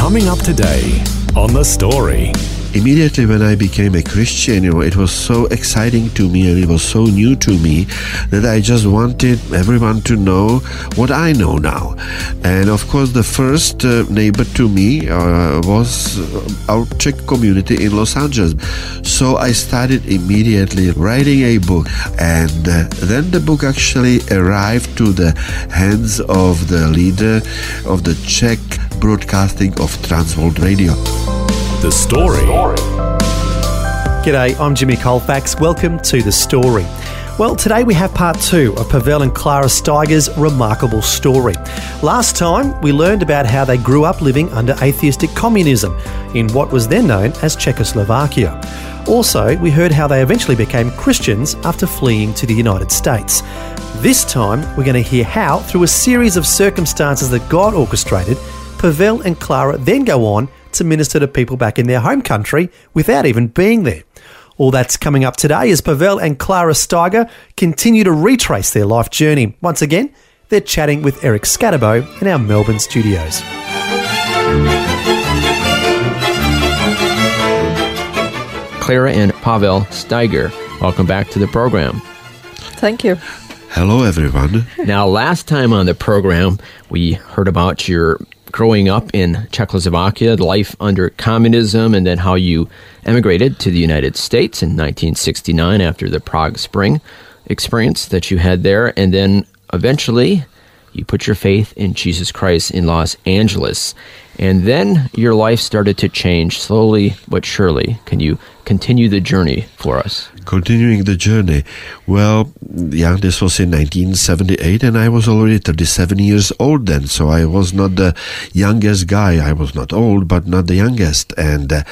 Coming up today on The Story. Immediately when I became a Christian, you know, it was so exciting to me and it was so new to me that I just wanted everyone to know what I know now. And of course, the first uh, neighbor to me uh, was our Czech community in Los Angeles. So I started immediately writing a book, and uh, then the book actually arrived to the hands of the leader of the Czech broadcasting of Transworld Radio. The Story. G'day, I'm Jimmy Colfax. Welcome to The Story. Well, today we have part two of Pavel and Klara Steiger's remarkable story. Last time, we learned about how they grew up living under atheistic communism in what was then known as Czechoslovakia. Also, we heard how they eventually became Christians after fleeing to the United States. This time, we're going to hear how, through a series of circumstances that God orchestrated, Pavel and Klara then go on to minister to people back in their home country without even being there. All that's coming up today as Pavel and Klara Steiger continue to retrace their life journey. Once again, they're chatting with Eric Scatterbo in our Melbourne studios. Klara and Pavel Steiger, welcome back to the program. Thank you. Hello, everyone. Now, last time on the program, we heard about your growing up in Czechoslovakia, life under communism, and then how you emigrated to the United States in 1969 after the Prague Spring experience that you had there, and then eventually you put your faith in Jesus Christ in Los Angeles. And then your life started to change slowly but surely. Can you continue the journey for us? Continuing the journey. Well, yeah, this was in 1978, and I was already 37 years old then, so I was not the youngest guy. I was not old, but not the youngest. And uh,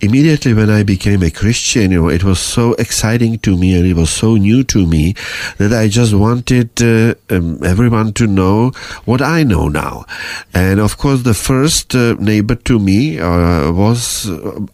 immediately when I became a Christian, you know, it was so exciting to me and it was so new to me that I just wanted uh, um, everyone to know what I know now. And of course, the first uh, neighbor to me uh, was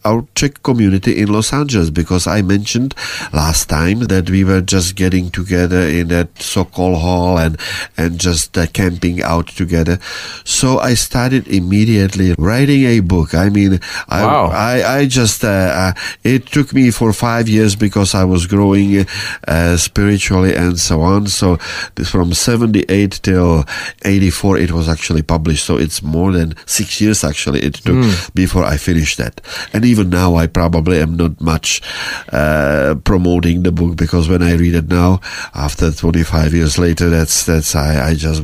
our Czech community in Los Angeles because I mentioned last time that we were just getting together in that Sokol Hall and and just uh, camping out together. So I started immediately writing a book. I mean, I Wow. I, I just uh, uh, it took me for five years because I was growing uh, spiritually and so on. So from seventy eight till eighty four, it was actually published. So it's more than six years actually it took before I finished that. And even now, I probably am not much uh, promoting the book because when I read it now, after twenty five years later, that's that's I, I just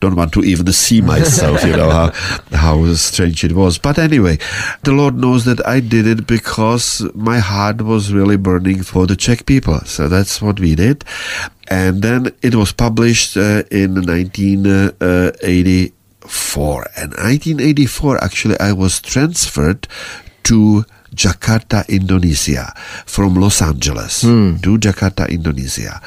don't want to even see myself. you know how how strange it was. But anyway, the Lord knows that I did it because my heart was really burning for the Czech people. So that's what we did. And then it was published uh, in 1984. And 1984, actually, I was transferred to Jakarta, Indonesia, from Los Angeles hmm. to Jakarta, Indonesia.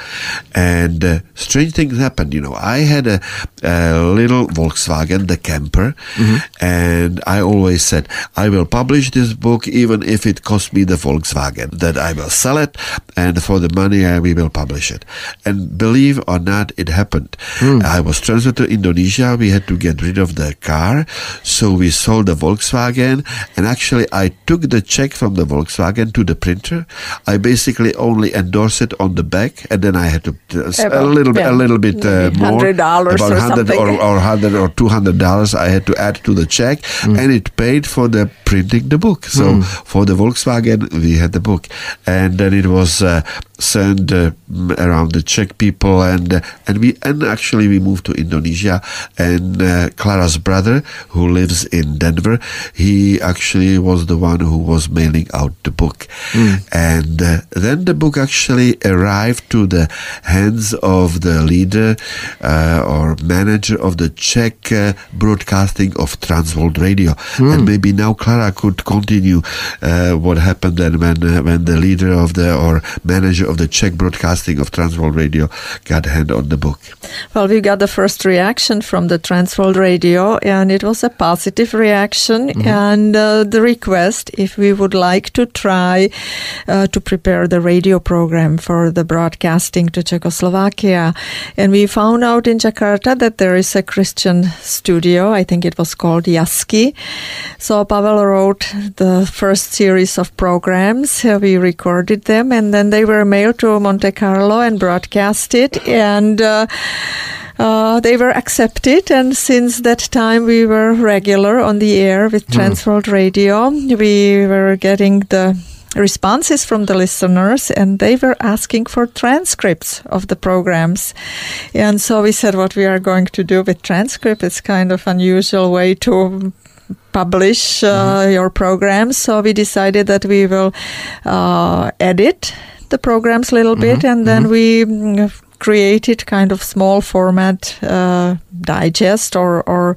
And uh, strange things happened. You know, I had a, a little Volkswagen, the camper, mm-hmm. and I always said, I will publish this book even if it costs me the Volkswagen, that I will sell it, and for the money I, we will publish it. And believe or not, it happened. Hmm. I was transferred to Indonesia. We had to get rid of the car, so we sold the Volkswagen, and actually I took the check from the Volkswagen to the printer. I basically only endorse it on the back, and then I had to uh, a little bit, a little bit uh, more, $100 about or hundred or, or hundred or two hundred dollars. I had to add to the check, and it paid for the printing the book. So for the Volkswagen, we had the book, and then it was uh, sent uh, mm, around the Czech people, and uh, and we and actually we moved to Indonesia. And uh, Klara's brother, who lives in Denver, he actually was the one who was mailing out the book, and uh, then the book actually arrived to the hands of the leader uh, or manager of the Czech uh, broadcasting of Transworld Radio, and maybe now Klara could continue uh, what happened then when uh, when the leader of the or manager of the Czech broadcasting of Transworld Radio got hand on the book. Well, we got the first reaction from the Transworld Radio, and it was a positive reaction. And uh, the request if we would like to try uh, to prepare the radio program for the broadcasting to Czechoslovakia. And we found out in Jakarta that there is a Christian studio. I think it was called Yaski. So Pavel wrote the first series of programs. Uh, we recorded them, and then they were to Monte Carlo and broadcasted. And uh, uh, they were accepted, and since that time we were regular on the air with Transworld Radio. We were getting the responses from the listeners, and they were asking for transcripts of the programs. And so we said, what we are going to do with transcript? It's kind of unusual way to publish uh, your programs. So we decided that we will uh, edit the programs a little bit, and then we mm, created kind of small format uh, digest or or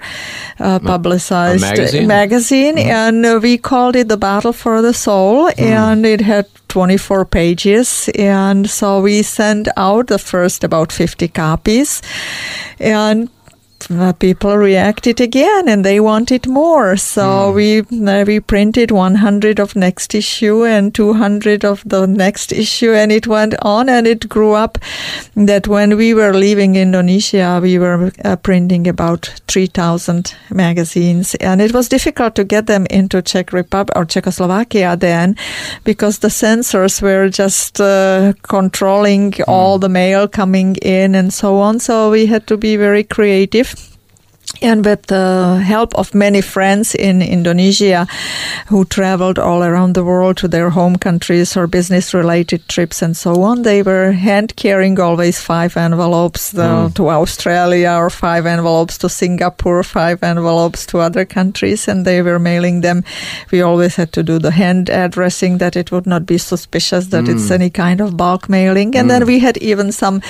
uh, publicized magazine? magazine, and uh, we called it the Battle for the Soul, and it had 24 pages, and so we sent out the first about 50 copies, and uh, people reacted again and they wanted more. So we uh, we printed 100 of next issue and 200 of the next issue and it went on and it grew up. That when we were leaving indonesia we were uh, printing about 3000 magazines and it was difficult to get them into czech republic or czechoslovakia then because the censors were just uh, controlling all the mail coming in and so on. So we had to be very creative and with the help of many friends in Indonesia who traveled all around the world to their home countries or business related trips and so on, they were hand carrying always five envelopes uh, to Australia or five envelopes to Singapore, five envelopes to other countries, and they were mailing them. We always had to do the hand addressing that it would not be suspicious that it's any kind of bulk mailing. And then we had even some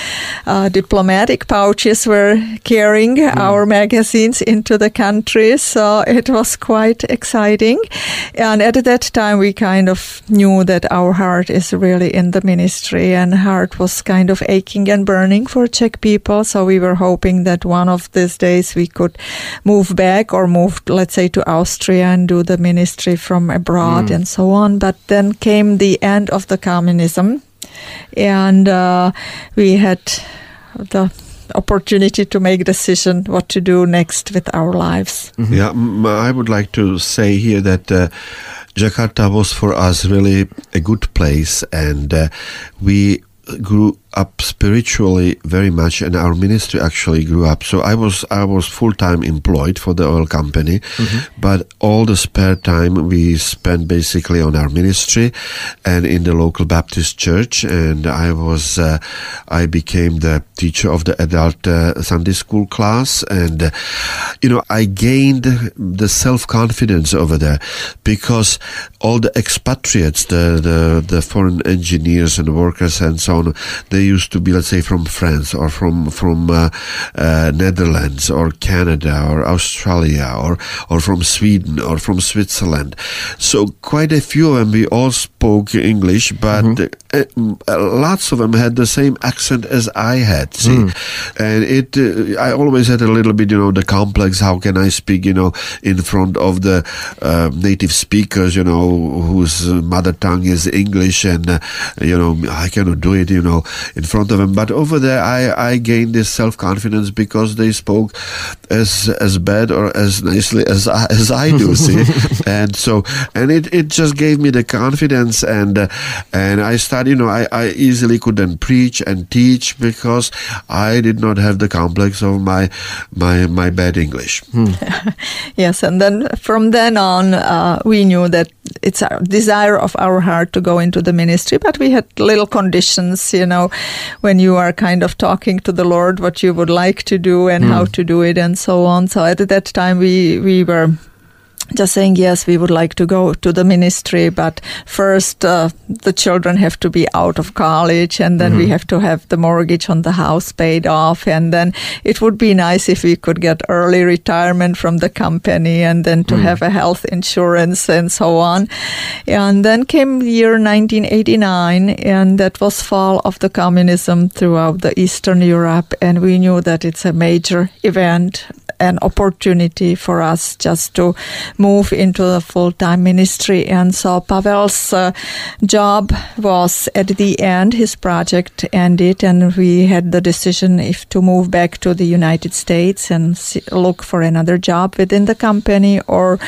uh, diplomatic pouches were carrying our magazines into the country. So it was quite exciting. And at that time, we kind of knew that our heart is really in the ministry and heart was kind of aching and burning for Czech people. So we were hoping that one of these days we could move back or move, let's say, to Austria and do the ministry from abroad and so on. But then came the end of the communism and uh, we had the opportunity to make decision what to do next with our lives. Yeah, m- I would like to say here that uh, Jakarta was for us really a good place, and uh, we grew up spiritually very much, and our ministry actually grew up. So I was I was full time employed for the oil company, but all the spare time we spent basically on our ministry and in the local Baptist church. And I was uh, I became the teacher of the adult uh, Sunday school class, and uh, you know I gained the self confidence over there because all the expatriates, the, the the foreign engineers and workers and so on, they used to be let's say from France or from from uh, uh, Netherlands or Canada or Australia or or from Sweden or from Switzerland. So quite a few of them we all spoke English, but uh, uh, lots of them had the same accent as I had. See, and it uh, I always had a little bit you know the complex. How can I speak you know in front of the uh, native speakers you know whose mother tongue is English and you know I cannot do it you know in front of them. But over there, I, I gained this self confidence because they spoke as as bad or as nicely as I, as I do. see, and so and it, it just gave me the confidence and uh, and I started. You know, I, I easily could then preach and teach because I did not have the complex of my my my bad English. Yes, and then from then on, uh, we knew that it's a desire of our heart to go into the ministry, but we had little conditions, you know, when you are kind of talking to the Lord what you would like to do and hmm. how to do it and so on. So at that time, we, we were just saying yes we would like to go to the ministry but first uh, the children have to be out of college and then we have to have the mortgage on the house paid off and then it would be nice if we could get early retirement from the company and then to have a health insurance and so on. And then came the year 1989 and that was fall of the communism throughout the eastern europe and we knew that it's a major event an opportunity for us just to move into the full-time ministry. And so pavel's uh, job was at the end his project ended and we had the decision if to move back to the united states and see, look for another job within the company or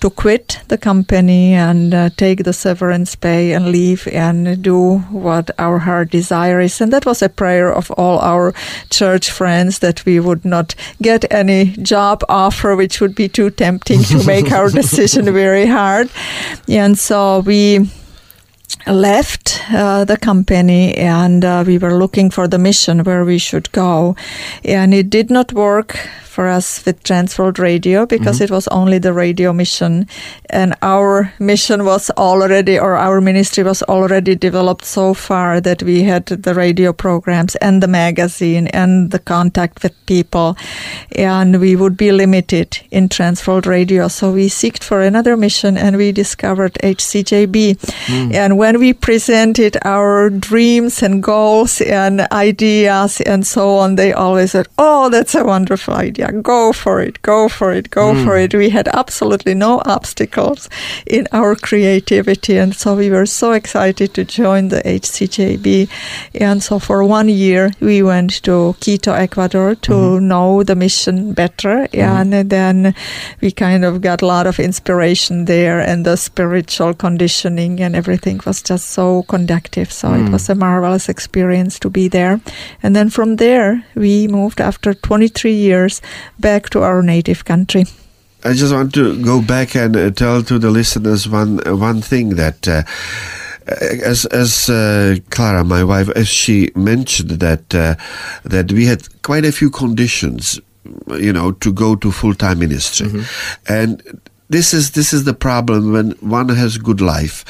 to quit the company and uh, take the severance pay and leave and do what our heart desires and that was a prayer of all our church friends that we would not get any job offer which would be too tempting to make our decision very hard. And so we left uh, the company and uh, we were looking for the mission where we should go. And it did not work for us with Transworld Radio because mm-hmm. it was only the radio mission. And our mission was already or our ministry was already developed so far that we had the radio programs and the magazine and the contact with people. And we would be limited in Transworld Radio. So we seeked for another mission and we discovered HCJB mm. and when we presented our dreams and goals and ideas and so on they always said oh that's a wonderful idea go for it go for it go for hmm. it. We had absolutely no obstacles in our creativity and so we were so excited to join the HCJB and so for one year we went to Quito Ecuador to mm-hmm. know the mission better. Mm-hmm. And then we kind of got a lot of inspiration there and the spiritual conditioning and everything was just so conductive. So it hmm. was a marvelous experience to be there. And then from there we moved after 23 years back to our native country I just want to go back and uh, tell to the listeners one uh, one thing that. Uh, as as uh, Klara, my wife, as she mentioned that uh, that we had quite a few conditions, you know, to go to full time ministry, and this is this is the problem when one has good life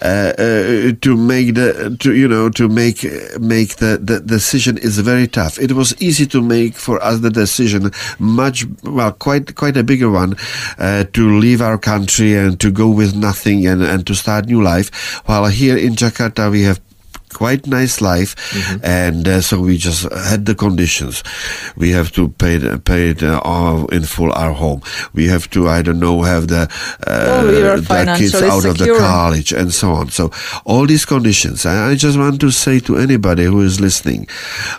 uh, uh, to make the to you know to make make the, the decision is very tough. It was easy to make for us the decision much well quite quite a bigger one uh, to leave our country and to go with nothing and and to start new life. While here in Jakarta we have quite nice life, and uh, so we just had the conditions. We have to pay the, pay it uh, all in full our home. We have to I don't know have the uh, Oh, we were the kids out of the college and so on. So all these conditions. I, I just want to say to anybody who is listening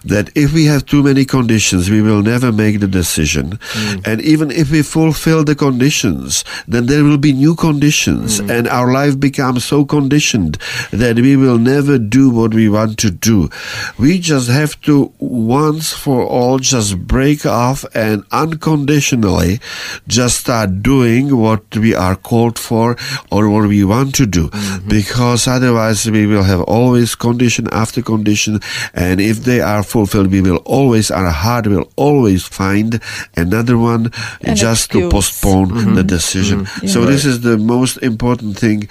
that if we have too many conditions, we will never make the decision. And even if we fulfill the conditions, then there will be new conditions, and our life becomes so conditioned that we will never do what we want to do. We just have to once for all just break off and unconditionally just start doing what we are called for or what we want to do. Mm-hmm. Because otherwise we will have always condition after condition and if they are fulfilled we will always our heart will always find another one An just to excuse. postpone the mm-hmm. decision. Mm-hmm. So this is the most important thing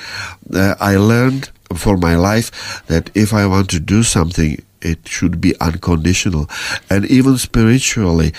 that i learned for my life that if i want to do something it should be unconditional. And even spiritually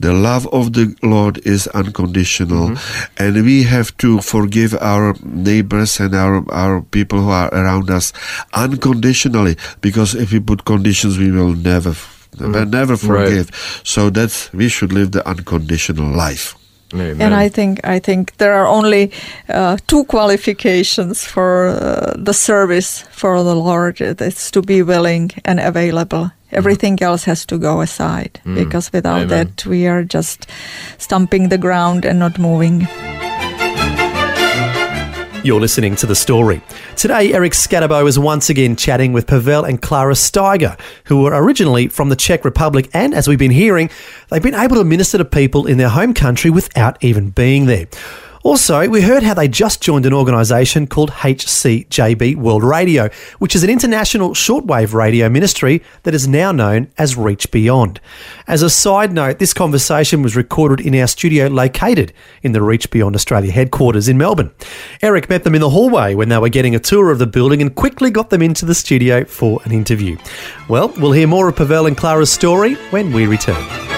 the love of the lord is unconditional. Mm-hmm. And we have to forgive our neighbors and our, our people who are around us unconditionally because if we put conditions we will never never, never forgive. So that's we should live the unconditional life Amen. And I think I think there are only uh, two qualifications for uh, the service for the Lord. It's to be willing and available. Everything else has to go aside because without Amen. that we are just stumping the ground and not moving. You're listening to The Story. Today, Eric Scatterbo is once again chatting with Pavel and Klara Steiger, who were originally from the Czech Republic, and as we've been hearing, they've been able to minister to people in their home country without even being there. Also, we heard how they just joined an organisation called HCJB World Radio, which is an international shortwave radio ministry that is now known as Reach Beyond. As a side note, this conversation was recorded in our studio located in the Reach Beyond Australia headquarters in Melbourne. Eric met them in the hallway when they were getting a tour of the building and quickly got them into the studio for an interview. Well, we'll hear more of Pavel and Klara's story when we return.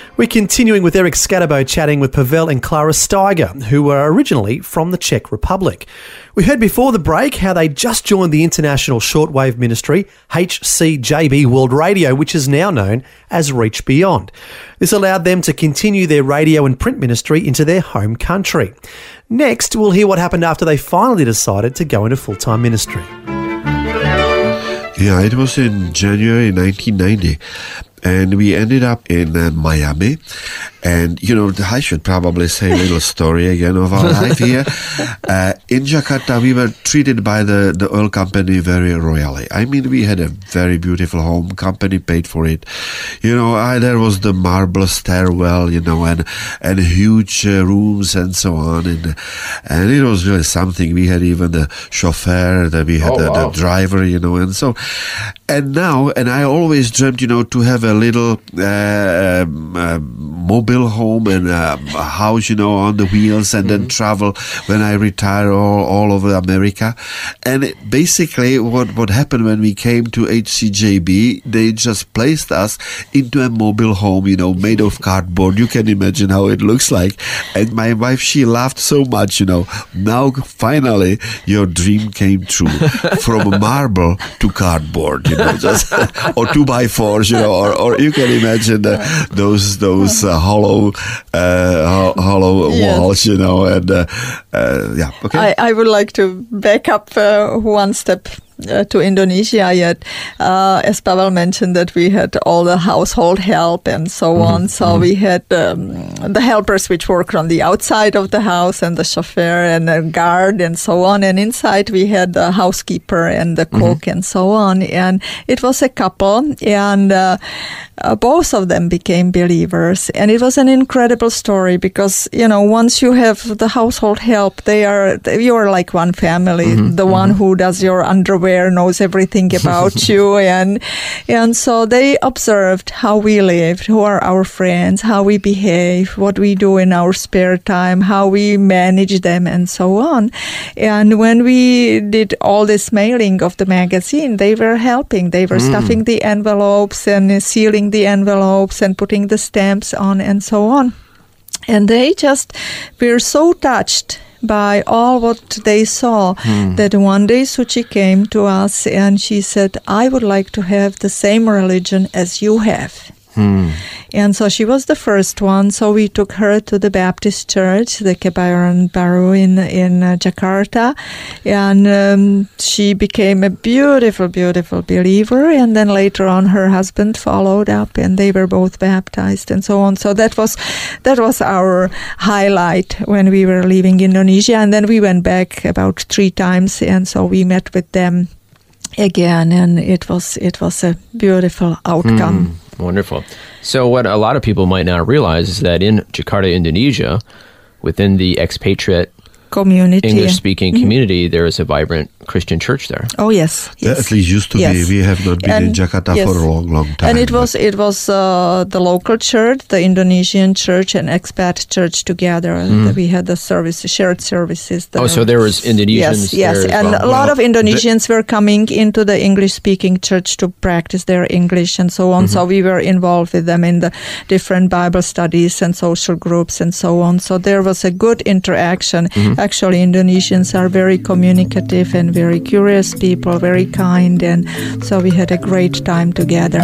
We're continuing with Eric Scatterbo chatting with Pavel and Klara Steiger, who were originally from the Czech Republic. We heard before the break how they just joined the international shortwave ministry, HCJB World Radio, which is now known as Reach Beyond. This allowed them to continue their radio and print ministry into their home country. Next, we'll hear what happened after they finally decided to go into full time ministry. Yeah, it was in January 1990. And we ended up in uh, Miami. And, you know, I should probably say a little story again of our life here. Uh, in Jakarta, we were treated by the, the oil company very royally. I mean, we had a very beautiful home. Company paid for it. You know, I, there was the marble stairwell, you know, and, and huge uh, rooms and so on. And, and it was really something. We had even the chauffeur, the, we had Oh, the, wow. the driver, you know, and so, and now, and I always dreamt, you know, to have a little uh, um, uh, mobile home and a house, you know, on the wheels, and then travel when I retire all, all over America. And it, basically, what what happened when we came to HCJB, they just placed us into a mobile home, you know, made of cardboard. You can imagine how it looks like. And my wife, she laughed so much, you know. Now, finally, your dream came true from marble to cardboard, you know, just or two by fours, you know, or, or you can imagine uh, those those uh, hollow uh, ho- hollow Yes. walls, you know, and uh, uh, yeah, okay. I, I would like to back up one step uh, to Indonesia yet. Uh, as Pavel mentioned that we had all the household help and so on. So we had um, the helpers which worked on the outside of the house and the chauffeur and the guard and so on. And inside we had the housekeeper and the cook and so on. And it was a couple and uh, uh, both of them became believers. And it was an incredible story because, you know, once you have the household help, they are, you are like one family. Mm-hmm. The one mm-hmm. who does your underwear knows everything about you. And, and so they observed how we lived, who are our friends, how we behave, what we do in our spare time, how we manage them and so on. And when we did all this mailing of the magazine, they were helping. They were mm. stuffing the envelopes and sealing the envelopes and putting the stamps on and so on. And they just were so touched by all what they saw hmm. that one day Suchi came to us and she said, I would like to have the same religion as you have. And so she was the first one. So we took her to the Baptist church, the Kebayoran Baru in in uh, Jakarta, and um, she became a beautiful, beautiful believer. And then later on, her husband followed up, and they were both baptized, and so on. So that was that was our highlight when we were leaving Indonesia, and then we went back about three times, and so we met with them again, and it was it was a beautiful outcome. Wonderful. So, what a lot of people might not realize is that in Jakarta, Indonesia, within the expatriate community. English speaking community, there is a vibrant Christian church there. Oh yes, yes. at least used to Yes. be. We have not been in Jakarta yes. for a long, long time. And it was it was uh, the local church, the Indonesian church, and expat church together. that We had the service, shared services. Hmm. Oh, so there was Indonesians Yes, yes, there and well. a lot Well, of Indonesians were coming into the English-speaking church to practice their English and so on. Mm-hmm. So we were involved with them in the different Bible studies and social groups and so on. So there was a good interaction. Mm-hmm. Actually, Indonesians are very communicative and very curious people, very kind, and so we had a great time together.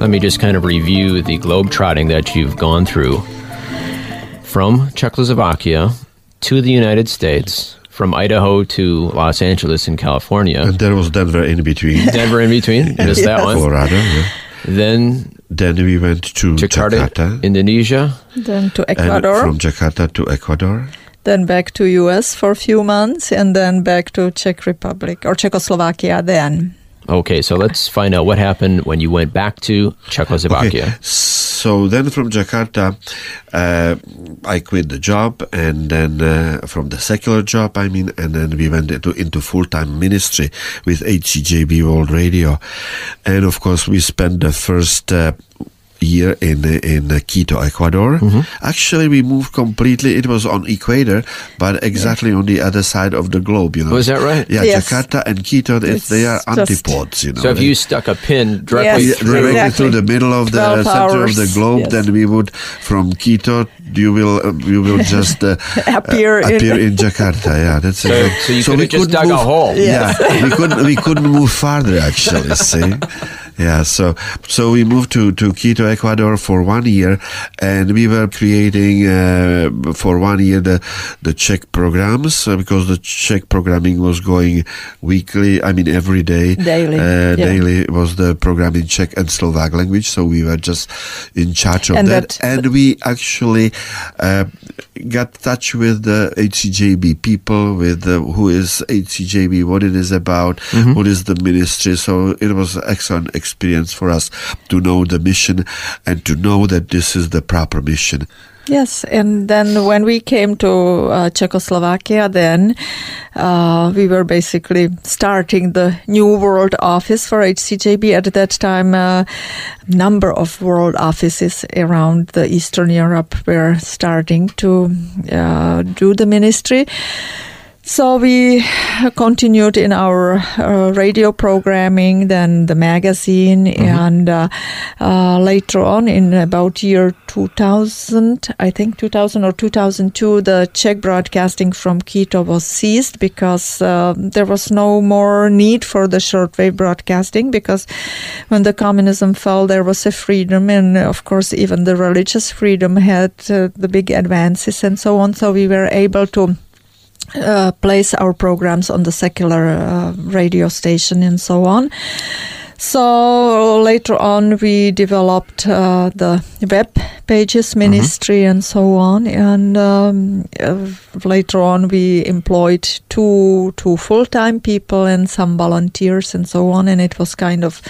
Let me just kind of review the globe trotting that you've gone through from Czechoslovakia to the United States, from Idaho to Los Angeles in California, And there was Denver in between. Denver in between, missed that one. Colorado. Yeah. Then Then we went to Jakarta, Jakarta. Indonesia. Then to and Ecuador, from Jakarta to Ecuador. then back to US for a few months, and then back to Czech Republic or Czechoslovakia. Then Okay, so let's find out what happened when you went back to Czechoslovakia. Okay. So then from Jakarta, uh, I quit the job, and then uh, from the secular job, I mean, and then we went into, into full time ministry with HCJB World Radio, and of course we spent the first. Uh, year in in Quito, Ecuador. Actually, we moved completely. It was on equator, but exactly on the other side of the globe. You know. Was that right? Yeah, Yes. Jakarta and Quito. It's, It's they are antipodes. You know. So if They- you stuck a pin directly Yes, through, directly Exactly. through the middle of the 12 center of the globe, yes. then we would from Quito. You will uh, you will just uh, Appear uh, in- appear in Jakarta. Yeah, that's So- exact- so you could we have just couldn't dug a move- hole. Yeah, we couldn't we couldn't move farther actually. See. Yeah, so so we moved to, to Quito, Ecuador for one year, and we were creating uh, for one year the the Czech programs uh, because the Czech programming was going weekly. I mean every day, Daily, uh, yeah. daily was the program in Czech and Slovak language. So we were just in charge of And that, that- and we actually uh, got touch with the HCJB people, with the, who is HCJB, what it is about, what is the ministry. So it was an excellent experience for us to know the mission and to know that this is the proper mission. Yes, and then when we came to uh, Czechoslovakia, then uh, we were basically starting the new world office for HCJB. At that time, a number of world offices around the Eastern Europe were starting to uh, do the ministry. So we continued in our uh, radio programming, then the magazine, and uh, uh, later on, in about year 2000, I think 2000 or 2002, the Czech broadcasting from Quito was ceased because uh, there was no more need for the shortwave broadcasting because when the communism fell, there was a freedom, and of course, even the religious freedom had uh, the big advances and so on. So we were able to uh, place our programs on the secular uh, radio station and so on. So later on, we developed uh, the web pages ministry and so on. And um, uh, later on, we employed two two full time people and some volunteers and so on. And it was kind of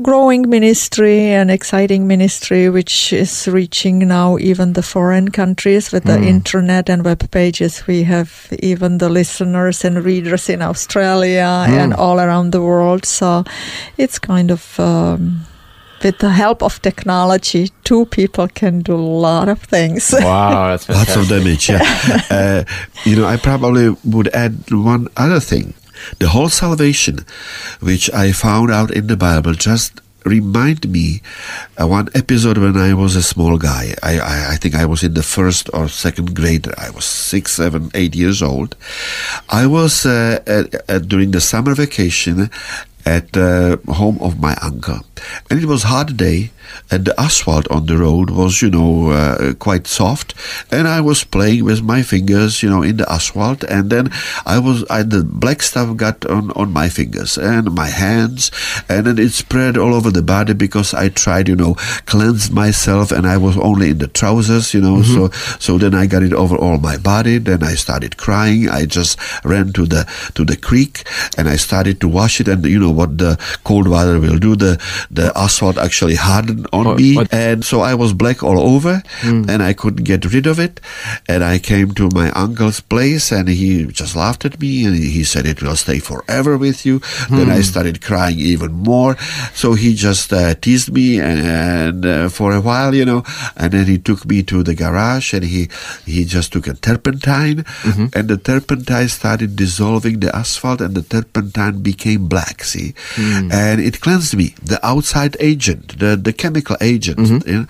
growing ministry and exciting ministry, which is reaching now even the foreign countries with the internet and web pages. We have even the listeners and readers in Australia and all around the world. So it's kind of. Um, with the help of technology, two people can do a lot of things. wow, that's Lots of damage, yeah. uh, you know, I probably would add one other thing. The whole salvation, which I found out in the Bible, just remind me uh, one episode when I was a small guy. I, I, I think I was in the first or second grade. I was six, seven, eight years old. I was uh, at, at, during the summer vacation at the home of my uncle. And it was hot day, and the asphalt on the road was, you know, uh, quite soft. And I was playing with my fingers, you know, in the asphalt. And then I was, I, the black stuff got on, on my fingers and my hands. And then it spread all over the body because I tried, you know, cleanse myself and I was only in the trousers, you know. Mm-hmm. So, so then I got it over all my body. Then I started crying. I just ran to the, to the creek and I started to wash it. And you know what the cold water will do? The, the asphalt actually on me. what- And so I was black all over and I couldn't get rid of it. And I came to my uncle's place and he just laughed at me and he said, It will stay forever with you. Then I started crying even more. So he just uh, teased me and, and uh, for a while, you know, and then he took me to the garage and he, he just took a turpentine and the turpentine started dissolving the asphalt and the turpentine became black, see? And it cleansed me, the outside agent, the, the chemical agent. Mm-hmm. you know?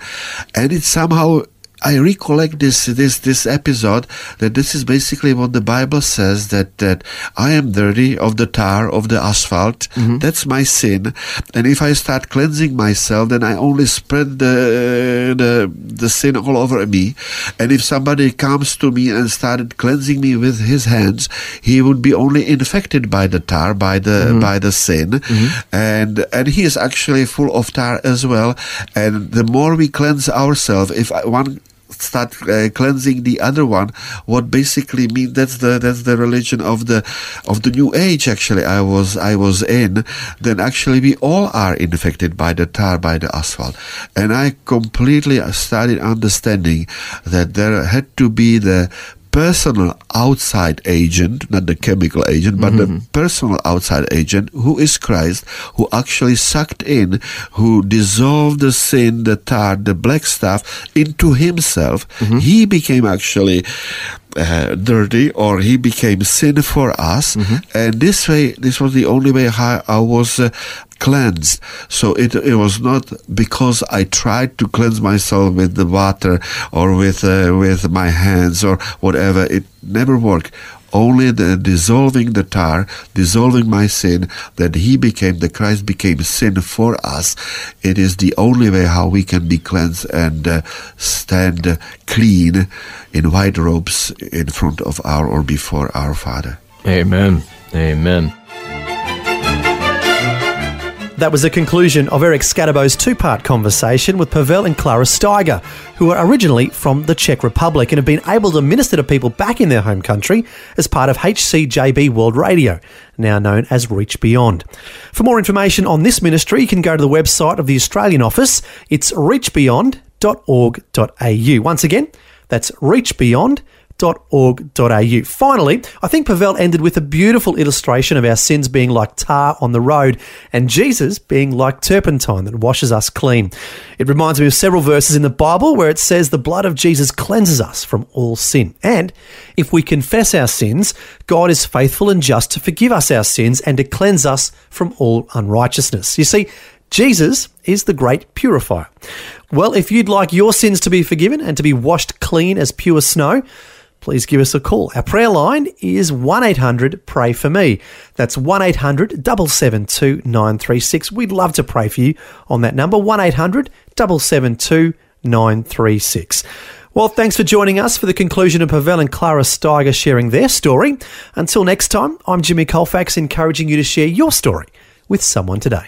And it somehow I recollect this this this episode that this is basically what the Bible says that that I am dirty of the tar of the asphalt. Mm-hmm. That's my sin, and if I start cleansing myself, then I only spread the the the sin all over me. And if somebody comes to me and started cleansing me with his hands, he would be only infected by the tar, by the mm-hmm. by the sin, mm-hmm. and and he is actually full of tar as well. And the more we cleanse ourselves, if one start uh, cleansing the other one what basically means that's the that's the religion of the of the new age actually i was i was in. Then actually we all are infected by the tar by the asphalt. And i completely started understanding that there had to be the personal outside agent, not the chemical agent, but the personal outside agent who is Christ, who actually sucked in, who dissolved the sin, the tar, the black stuff into himself. He became actually uh, dirty or he became sin for us. And this way, this was the only way how I was uh, cleansed. So it, it was not because I tried to cleanse myself with the water or with, uh, with my hands or whatever. It never worked. Only the dissolving the tar, dissolving my sin, that he became, the Christ became sin for us. It is the only way how we can be cleansed and uh, stand clean in white robes in front of our or before our Father. Amen. Amen. That was the conclusion of Eric Scadabo's two part conversation with Pavel and Klara Steiger, who are originally from the Czech Republic and have been able to minister to people back in their home country as part of HCJB World Radio, now known as Reach Beyond. For more information on this ministry, you can go to the website of the Australian office. It's reachbeyond.org.au. Once again, that's reachbeyond.org.au. Finally, I think Pavel ended with a beautiful illustration of our sins being like tar on the road and Jesus being like turpentine that washes us clean. It reminds me of several verses in the Bible where it says the blood of Jesus cleanses us from all sin. And if we confess our sins, God is faithful and just to forgive us our sins and to cleanse us from all unrighteousness. You see, Jesus is the great purifier. Well, if you'd like your sins to be forgiven and to be washed clean as pure snow, please give us a call. Our prayer line is 1 800 Pray For Me. That's 1 800 772 936. We'd love to pray for you on that number 1 800 772 936. Well, thanks for joining us for the conclusion of Pavel and Klara Steiger sharing their story. Until next time, I'm Jimmy Colfax encouraging you to share your story with someone today.